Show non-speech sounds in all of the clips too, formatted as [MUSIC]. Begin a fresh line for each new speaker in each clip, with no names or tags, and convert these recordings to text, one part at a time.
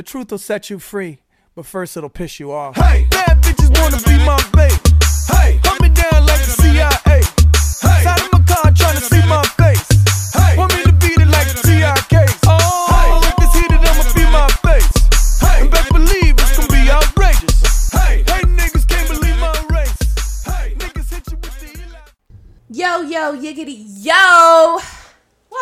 The truth will set you free, but first it'll piss you off. Hey, bad bitches wanna be my babe. Hey, hunt me down like the CIA. Hey, side of my car trying to see my face. Hey, want me to beat it like the TIKs. Oh, if it's heated, I'ma be my face. Hey, and best believe it's gonna be outrageous. Hey, hey, niggas can't believe my race. Hey, niggas hit you with the Eli.
Yo, yo, yiggity, yo!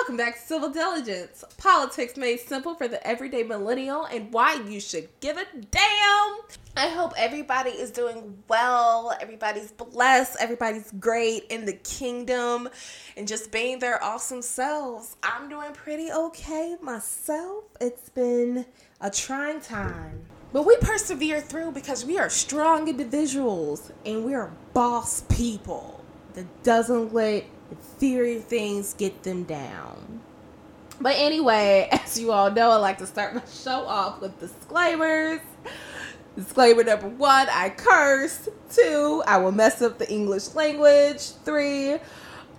Welcome back to Civil Diligence. Politics made simple for the everyday millennial and why you should give a damn. I hope everybody is doing well, everybody's blessed, everybody's great in the kingdom, and just being their awesome selves. I'm doing pretty okay myself. It's been a trying time. But we persevere through because we are strong individuals and we are boss people that doesn't let inferior things get them down. But anyway, [LAUGHS] as you all know, I like to start my show off with disclaimers. Disclaimer number one, I curse. Two, I will mess up the English language. Three,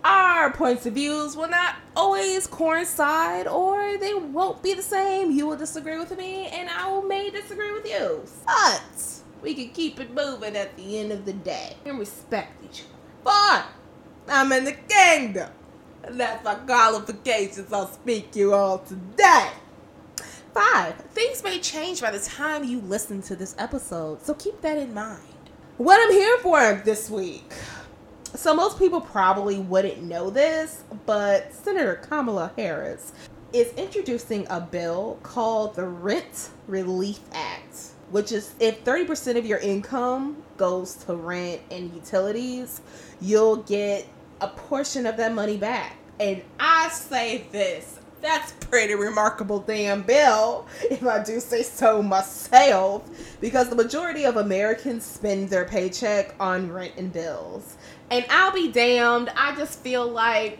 our points of views will not always coincide or they won't be the same. You will disagree with me and I will may disagree with you. But we can keep it moving at the end of the day and respect each other. Four, I'm in the kingdom. And that's my qualifications I'll speak you all today. Five, things may change by the time you listen to this episode, so keep that in mind. What I'm here for this week. So, most people probably wouldn't know this, but Senator Kamala Harris is introducing a bill called the Rent Relief Act, which is if 30% of your income goes to rent and utilities, you'll get a portion of that money back. And I say this that's pretty remarkable damn bill, [LAUGHS] if I do say so myself, because the majority of Americans spend their paycheck on rent and bills. And I'll be damned, I just feel like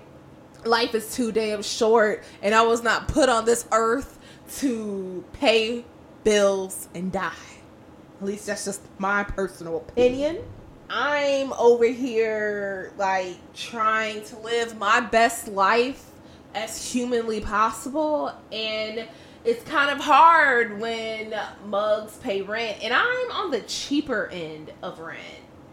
life is too damn short, and I was not put on this earth to pay bills and die. At least that's just my personal opinion. I'm over here like trying to live my best life as humanly possible and it's kind of hard when mugs pay rent and I'm on the cheaper end of rent.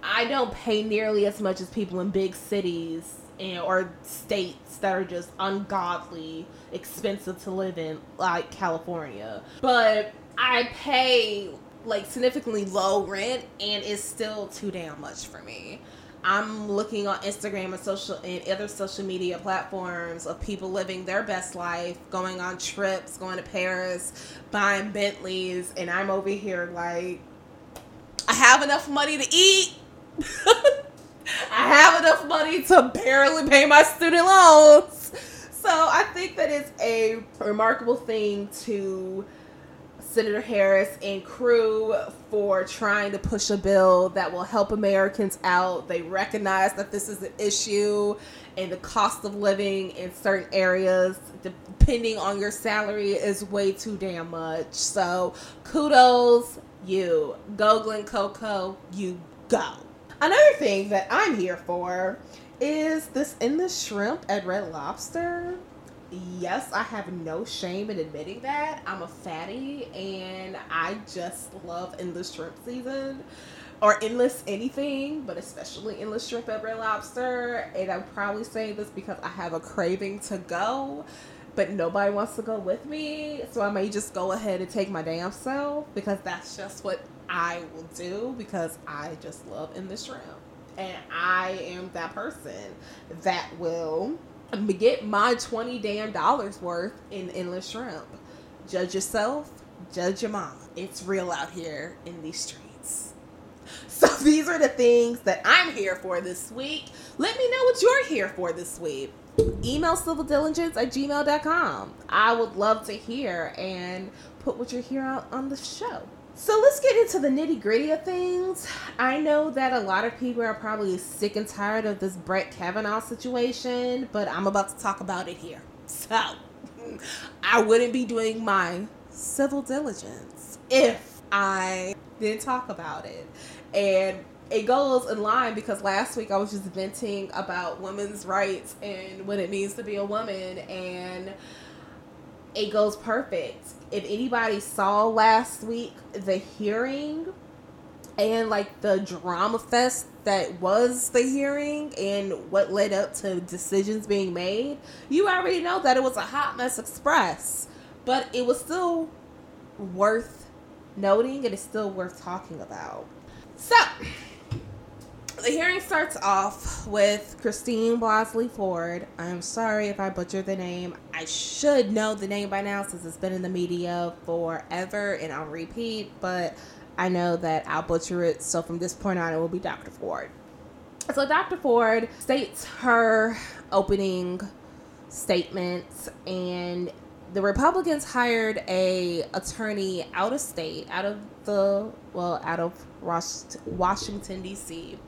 I don't pay nearly as much as people in big cities and, or states that are just ungodly expensive to live in like California. But I pay like significantly low rent and it's still too damn much for me. I'm looking on Instagram and social and other social media platforms of people living their best life, going on trips, going to Paris, buying Bentleys, and I'm over here like I have enough money to eat. [LAUGHS] I have enough money to barely pay my student loans. So I think that it's a remarkable thing to Senator Harris and crew for trying to push a bill that will help Americans out. They recognize that this is an issue and the cost of living in certain areas, depending on your salary, is way too damn much. So kudos, you. Go Glen Coco, you go. Another thing that I'm here for is this endless shrimp at Red Lobster yes, I have no shame in admitting that. I'm a fatty and I just love endless shrimp season or endless anything, but especially endless shrimp at Red Lobster. And I'm probably saying this because I have a craving to go, but nobody wants to go with me. So I may just go ahead and take my damn self because that's just what I will do because I just love endless shrimp. And I am that person that will get my 20 damn dollars worth in endless shrimp. Judge yourself, judge your mama. It's real out here in these streets. [LAUGHS] So these are the things that I'm here for this week. Let me know what you're here for this week. Email civildiligence at gmail.com. I would love to hear and put what you're here out on the show. So let's get into the nitty gritty of things. I know that a lot of people are probably sick and tired of this Brett Kavanaugh situation, but I'm about to talk about it here. [LAUGHS] So [LAUGHS] I wouldn't be doing my civil diligence if I didn't talk about it. And it goes in line because last week I was just venting about women's rights and what it means to be a woman and it goes perfect. If anybody saw last week the hearing and like the drama fest that was the hearing and what led up to decisions being made, you already know that it was a hot mess express. But it was still worth noting and it's still worth talking about. So, the hearing starts off with Christine Blasey Ford. I'm sorry if I butchered the name. I should know the name by now since it's been in the media forever and on repeat, but I know that I'll butcher it. So from this point on, it will be Dr. Ford. So Dr. Ford states her opening statements and the Republicans hired a attorney out of state, out of the well, out of Washington D.C.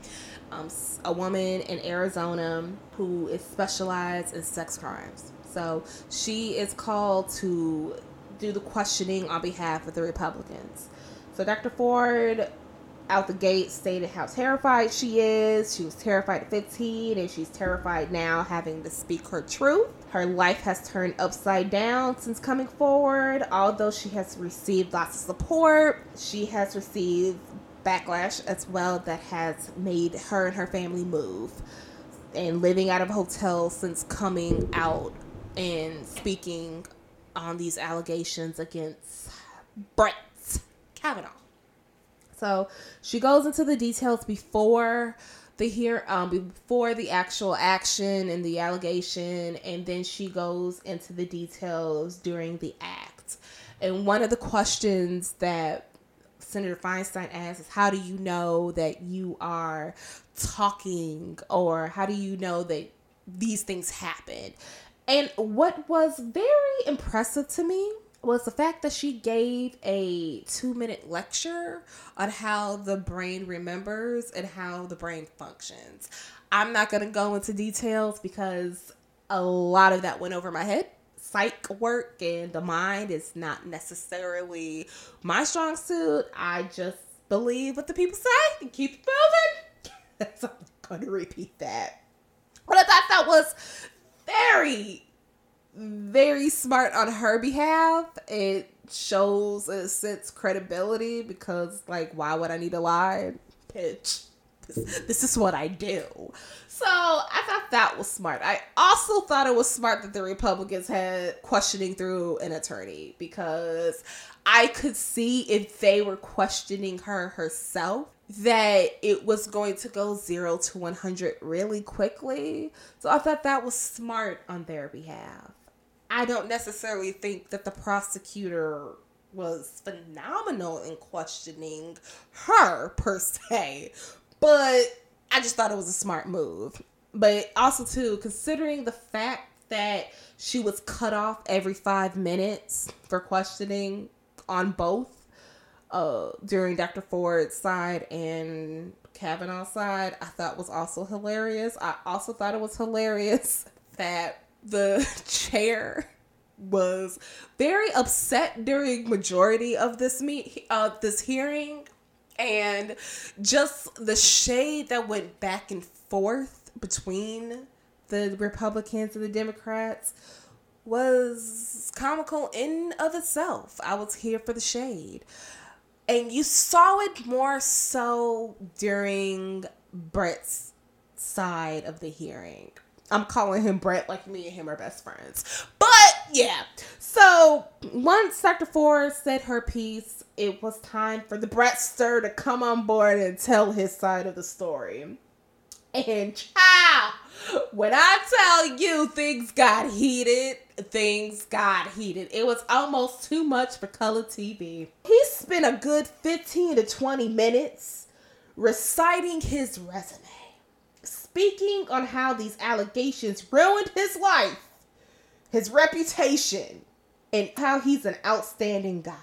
Um, a woman in Arizona who is specialized in sex crimes. So she is called to do the questioning on behalf of the Republicans. So Dr. Ford out the gate stated how terrified she is. She was terrified at 15 and she's terrified now having to speak her truth. Her life has turned upside down since coming forward. Although she has received lots of support, she has received backlash as well that has made her and her family move and living out of hotels since coming out and speaking on these allegations against Brett Kavanaugh. So she goes into the details before the here um before the actual action and the allegation and then she goes into the details during the act. And one of the questions that Senator Feinstein asks is how do you know that you are talking or how do you know that these things happen? And what was very impressive to me was the fact that she gave a two minute lecture on how the brain remembers and how the brain functions. I'm not going to go into details because a lot of that went over my head. Psych work and the mind is not necessarily my strong suit. I just believe what the people say and keep moving. [LAUGHS] I'm going to repeat that. But I thought that was very very smart on her behalf. It shows a sense credibility because like why would I need to lie? Pitch. This, this is what I do. So I thought that was smart. I also thought it was smart that the Republicans had questioning through an attorney because I could see if they were questioning her herself that it was going to go zero to 100 really quickly. So I thought that was smart on their behalf. I don't necessarily think that the prosecutor was phenomenal in questioning her per se, but I just thought it was a smart move. But also too, considering the fact that she was cut off every five minutes for questioning on both uh, during Dr. Ford's side and Kavanaugh's side, I thought was also hilarious. I also thought it was hilarious [LAUGHS] that the [LAUGHS] chair was very upset during majority of this meet uh this hearing and just the shade that went back and forth between the Republicans and the Democrats was comical in of itself. I was here for the shade. And you saw it more so during Brett's side of the hearing. I'm calling him Brett like me and him are best friends. But yeah. So once Dr. Ford said her piece, it was time for the Brettster to come on board and tell his side of the story. And child, when I tell you things got heated, things got heated. It was almost too much for color TV. He spent a good 15 to 20 minutes reciting his resume speaking on how these allegations ruined his life, his reputation, and how he's an outstanding guy.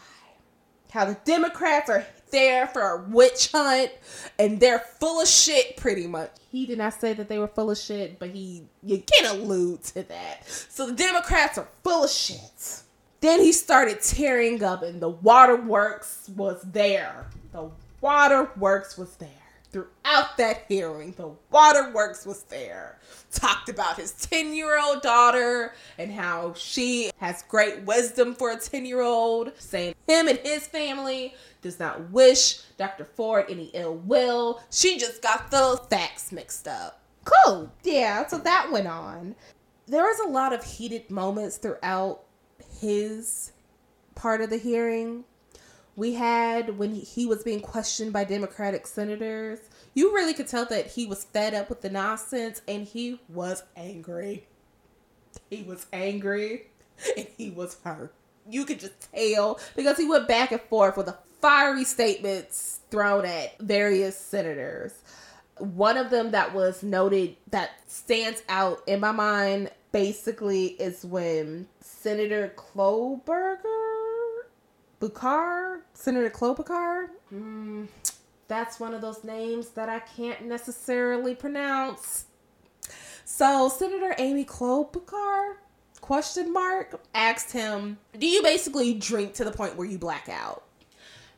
How the Democrats are there for a witch hunt and they're full of shit pretty much. He did not say that they were full of shit, but he you can allude to that. So the Democrats are full of shit. Then he started tearing up and the waterworks was there. The waterworks was there throughout that hearing. The waterworks was there. Talked about his 10 year old daughter and how she has great wisdom for a 10 year old, saying him and his family does not wish Dr. Ford any ill will. She just got the facts mixed up. Cool. Yeah, so that went on. There was a lot of heated moments throughout his part of the hearing we had when he was being questioned by Democratic senators. You really could tell that he was fed up with the nonsense and he was angry. He was angry [LAUGHS] and he was hurt. You could just tell because he went back and forth with the fiery statements thrown at various senators. One of them that was noted that stands out in my mind basically is when Senator Klobuchar Bukar, Senator Klobuchar. Mm, that's one of those names that I can't necessarily pronounce. So Senator Amy Klobuchar, question mark, asked him, "Do you basically drink to the point where you black out?"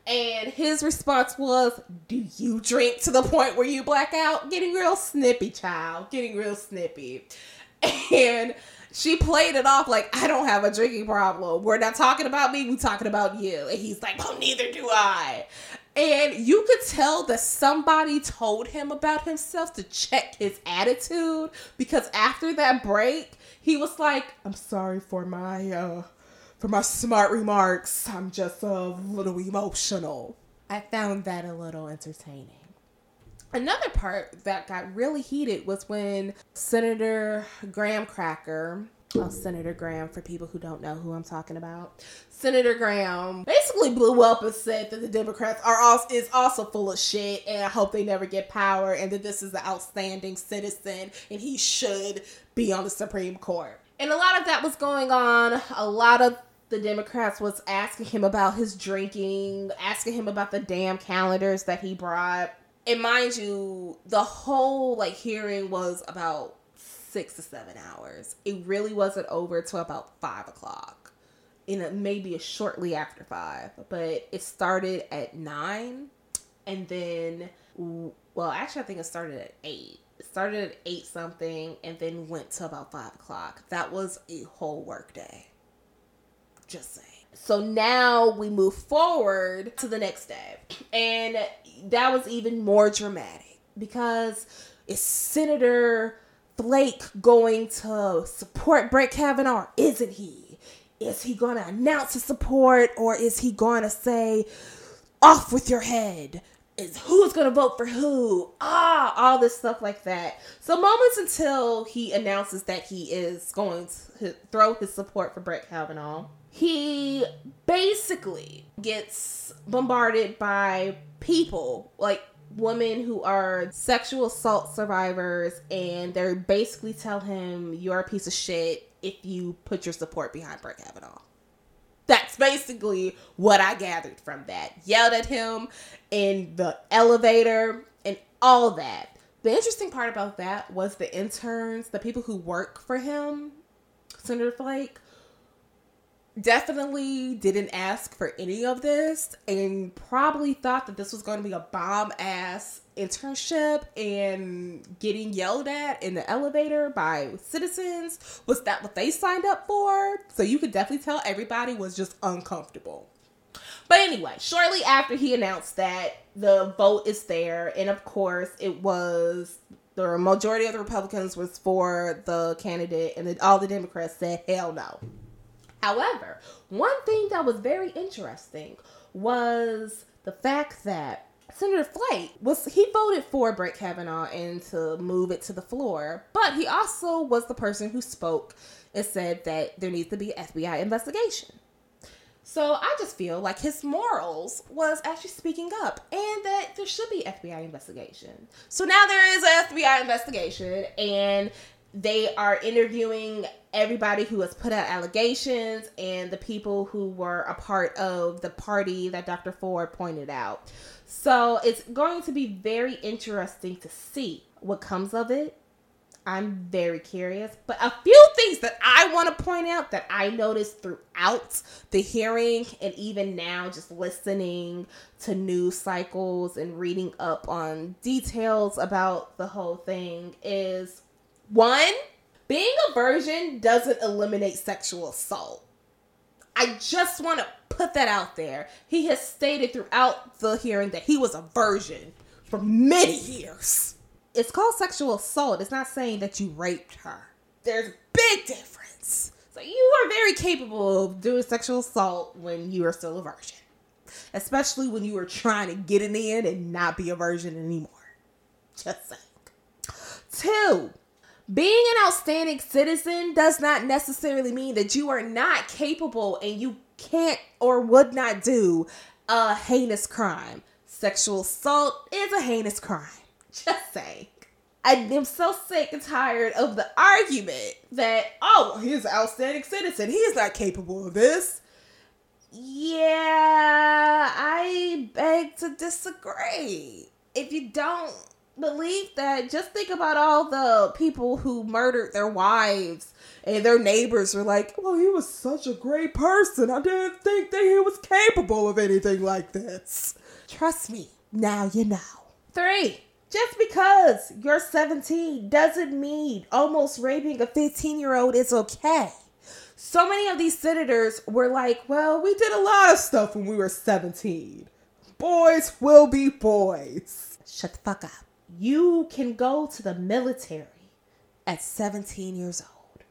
And his response was, Do you drink to the point where you black out? Getting real snippy, child. Getting real snippy. [LAUGHS] And she played it off like I don't have a drinking problem. We're not talking about me, we're talking about you. And he's like, Well, neither do I. And you could tell that somebody told him about himself to check his attitude because after that break, he was like, I'm sorry for my uh for my smart remarks. I'm just a little emotional. I found that a little entertaining. Another part that got really heated was when Senator Graham Cracker, oh, Senator Graham, for people who don't know who I'm talking about, Senator Graham basically blew up and said that the Democrats are also is also full of shit, and I hope they never get power, and that this is an outstanding citizen, and he should be on the Supreme Court. And a lot of that was going on. A lot of the Democrats was asking him about his drinking, asking him about the damn calendars that he brought and mind you, the whole like hearing was about six to seven hours. It really wasn't over till about five o'clock, and maybe shortly after five. But it started at nine, and then well, actually, I think it started at eight. It started at eight something, and then went to about five o'clock. That was a whole work day. Just saying. So now we move forward to the next day. And that was even more dramatic because is Senator Flake going to support Brett Kavanaugh? Isn't he? Is he going to announce his support or is he going to say, off with your head? Is who's going to vote for who? Ah, all this stuff like that. So, moments until he announces that he is going to throw his support for Brett Kavanaugh he basically gets bombarded by people like women who are sexual assault survivors and they're basically tell him you're a piece of shit if you put your support behind Brett Kavanaugh. That's basically what I gathered from that. Yelled at him in the elevator and all that. The interesting part about that was the interns, the people who work for him, Senator Flake, definitely didn't ask for any of this and probably thought that this was going to be a bomb ass internship and getting yelled at in the elevator by citizens. Was that what they signed up for? So you could definitely tell everybody was just uncomfortable. But anyway, shortly after he announced that, the vote is there. And of course, it was the majority of the Republicans was for the candidate, and then all the Democrats said, hell no. However, one thing that was very interesting was the fact that Senator Flake was he voted for Brett Kavanaugh and to move it to the floor, but he also was the person who spoke and said that there needs to be FBI investigation. So I just feel like his morals was actually speaking up and that there should be FBI investigation. So now there is an FBI investigation and they are interviewing everybody who has put out allegations and the people who were a part of the party that Dr. Ford pointed out. So it's going to be very interesting to see what comes of it. I'm very curious. But a few things that I want to point out that I noticed throughout the hearing and even now just listening to news cycles and reading up on details about the whole thing is one, being a virgin doesn't eliminate sexual assault. I just want to put that out there. He has stated throughout the hearing that he was a virgin for many years it's called sexual assault. It's not saying that you raped her. There's a big difference. So you are very capable of doing sexual assault when you are still a virgin. Especially when you are trying to get it in and not be a virgin anymore. Just saying. Two, being an outstanding citizen does not necessarily mean that you are not capable and you can't or would not do a heinous crime. Sexual assault is a heinous crime. [LAUGHS] Just saying. I am so sick and tired of the argument that, oh, he's an outstanding citizen. He's not capable of this. Yeah, I beg to disagree. If you don't believe that, just think about all the people who murdered their wives and their neighbors were like, well, he was such a great person. I didn't think that he was capable of anything like this. Trust me, now you know. Three, just because you're 17 doesn't mean almost raping a 15 year old is okay. So many of these senators were like, well, we did a lot of stuff when we were 17. Boys will be boys. Shut the fuck up. You can go to the military at 17 years old.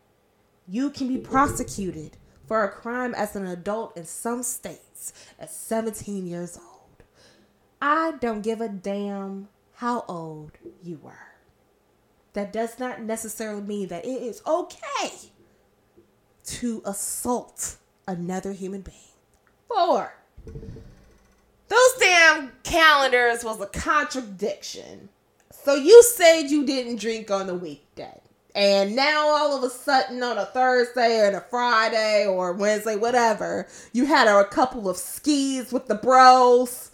You can be prosecuted for a crime as an adult in some states at 17 years old. I don't give a damn how old you were. That does not necessarily mean that it is okay to assault another human being. Four, those damn calendars was a contradiction. So you said you didn't drink on the weekday. And now all of a sudden on a Thursday or a Friday or Wednesday, whatever, you had a couple of skis with the bros.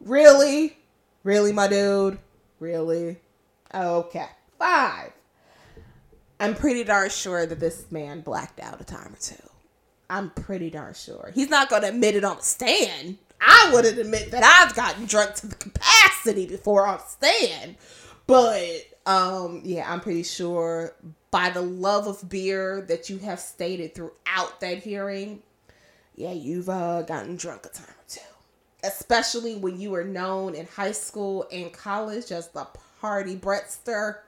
Really? Really, my dude? Really? Okay. Five. I'm pretty darn sure that this man blacked out a time or two. I'm pretty darn sure. He's not going to admit it on the stand. I wouldn't admit that I've gotten drunk to the capacity before on stand. But um yeah, I'm pretty sure by the love of beer that you have stated throughout that hearing, yeah, you've uh, gotten drunk a time or two especially when you were known in high school and college as the party Brettster,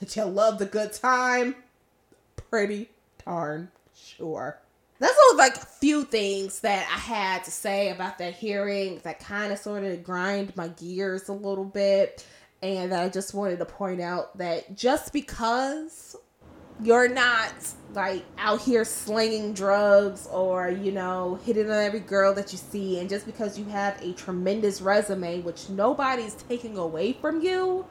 that you loved the good time. Pretty darn sure. That's all like a few things that I had to say about that hearing that kind of sort of grind my gears a little bit. And that I just wanted to point out that just because you're not like out here slinging drugs or you know hitting on every girl that you see and just because you have a tremendous resume which nobody's taking away from you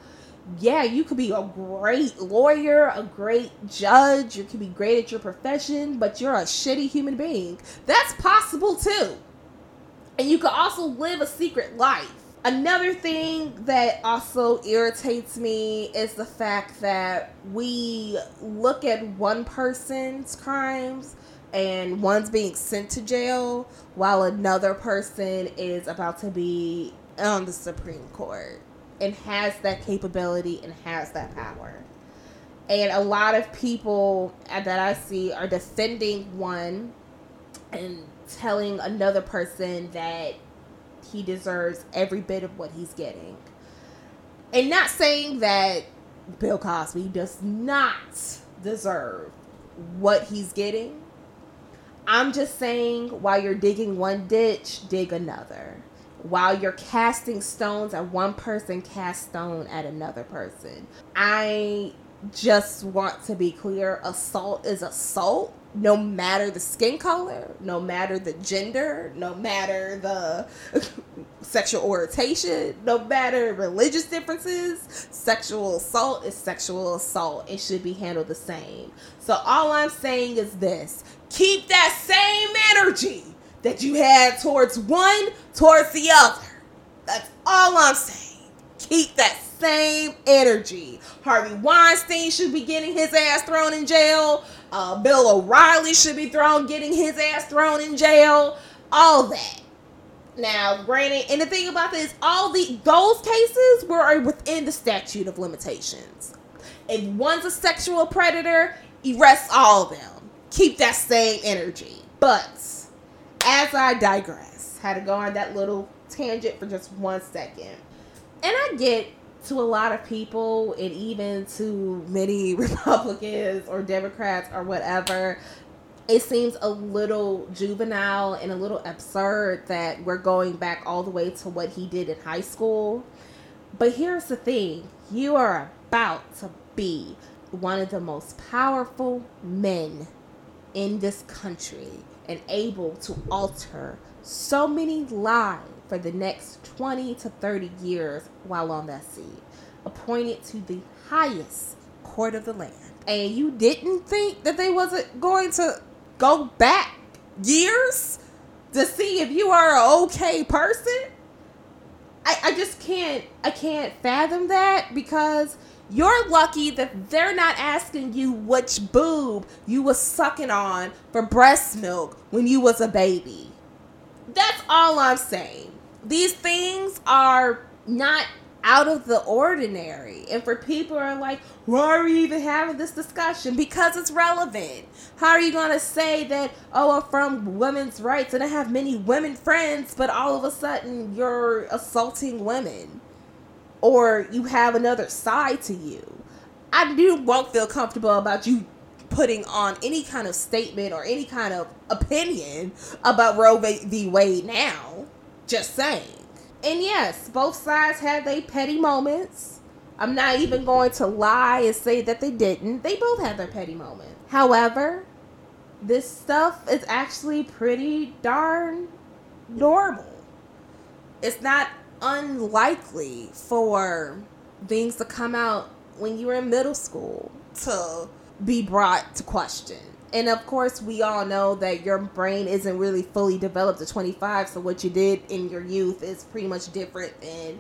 yeah you could be a great lawyer a great judge you could be great at your profession but you're a shitty human being. That's possible too. And you could also live a secret life. Another thing that also irritates me is the fact that we look at one person's crimes and one's being sent to jail while another person is about to be on the Supreme Court and has that capability and has that power. And a lot of people that I see are defending one and telling another person that he deserves every bit of what he's getting. And not saying that Bill Cosby does not deserve what he's getting. I'm just saying while you're digging one ditch, dig another. While you're casting stones at one person, cast stone at another person. I just want to be clear assault is assault no matter the skin color, no matter the gender, no matter the [LAUGHS] sexual orientation, no matter religious differences, sexual assault is sexual assault. It should be handled the same. So all I'm saying is this keep that same energy that you had towards one towards the other. That's all I'm saying. Keep that same energy. Harvey Weinstein should be getting his ass thrown in jail. Uh, Bill O'Reilly should be thrown, getting his ass thrown in jail. All that. Now, granted, and the thing about this, all the those cases were within the statute of limitations. If one's a sexual predator, arrest all of them. Keep that same energy. But as I digress, had to go on that little tangent for just one second. And I get to a lot of people and even to many [LAUGHS] Republicans or Democrats or whatever, it seems a little juvenile and a little absurd that we're going back all the way to what he did in high school. But here's the thing you are about to be one of the most powerful men in this country and able to alter so many lives for the next 20 to 30 years while on that seat, appointed to the highest court of the land. And you didn't think that they wasn't going to go back years to see if you are an okay person? I, I just can't I can't fathom that because you're lucky that they're not asking you which boob you was sucking on for breast milk when you was a baby. That's all I'm saying. These things are not out of the ordinary. And for people are like, why are we even having this discussion? Because it's relevant. How are you gonna say that, oh, I'm from women's rights and I have many women friends, but all of a sudden you're assaulting women? Or you have another side to you. I do won't feel comfortable about you putting on any kind of statement or any kind of opinion about Roe v. Wade now. Just saying. And yes, both sides had their petty moments. I'm not even going to lie and say that they didn't. They both had their petty moments. However, this stuff is actually pretty darn normal. It's not unlikely for things to come out when you were in middle school to be brought to question. And of course we all know that your brain isn't really fully developed at 25 so what you did in your youth is pretty much different than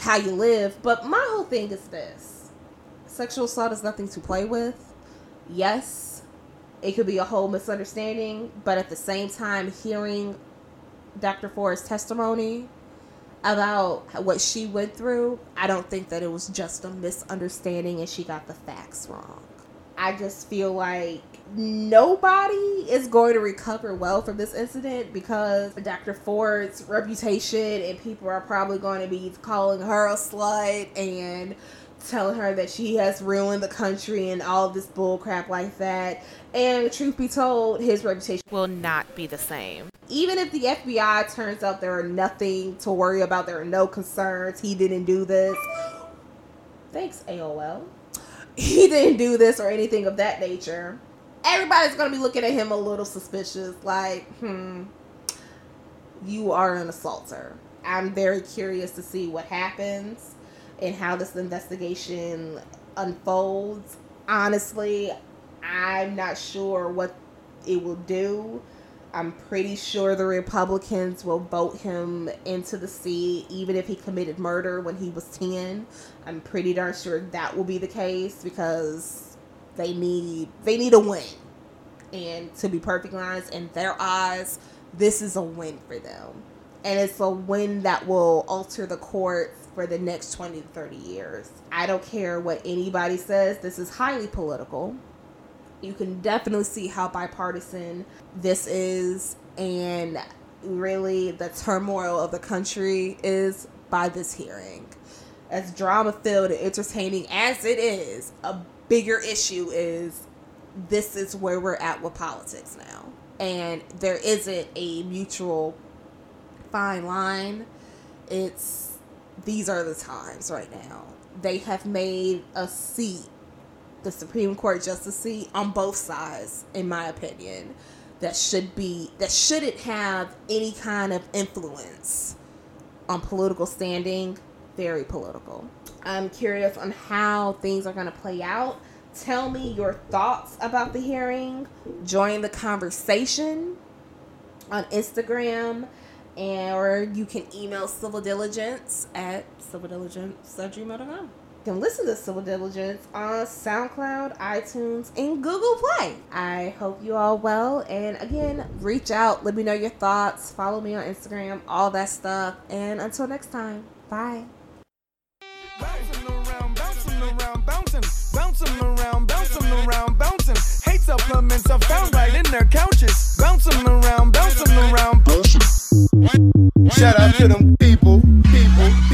how you live. But my whole thing is this. Sexual assault is nothing to play with. Yes it could be a whole misunderstanding but at the same time hearing dr ford's testimony about what she went through i don't think that it was just a misunderstanding and she got the facts wrong I just feel like nobody is going to recover well from this incident because Dr. Ford's reputation and people are probably going to be calling her a slut and telling her that she has ruined the country and all this bull crap like that. And truth be told, his reputation will not be the same. Even if the FBI turns out there are nothing to worry about, there are no concerns, he didn't do this. Thanks, AOL he didn't do this or anything of that nature, everybody's gonna be looking at him a little suspicious, like, hmm, you are an assaulter. I'm very curious to see what happens and how this investigation unfolds. Honestly, I'm not sure what it will do. I'm pretty sure the Republicans will vote him into the seat, even if he committed murder when he was 10. I'm pretty darn sure that will be the case because they need they need a win. And to be perfectly honest, in their eyes, this is a win for them. And it's a win that will alter the courts for the next 20 to 30 years. I don't care what anybody says, this is highly political you can definitely see how bipartisan this is and really the turmoil of the country is by this hearing. As drama filled and entertaining as it is, a bigger issue is this is where we're at with politics now. And there isn't a mutual fine line. It's these are the times right now. They have made a seat the Supreme Court justice seat on both sides, in my opinion, that should be that shouldn't have any kind of influence on political standing. Very political. I'm curious on how things are going to play out. Tell me your thoughts about the hearing. Join the conversation on Instagram Or you can email Civil Diligence at civildiligence at gmail.com can listen to Civil Diligence on SoundCloud, iTunes, and Google Play. I hope you all well. And again, reach out, let me know your thoughts, follow me on Instagram, all that stuff. And until next time, bye. Around, bouncing. Hate supplements are found right in their couches. Bouncing around, bouncing around.
Shout out to them people, people.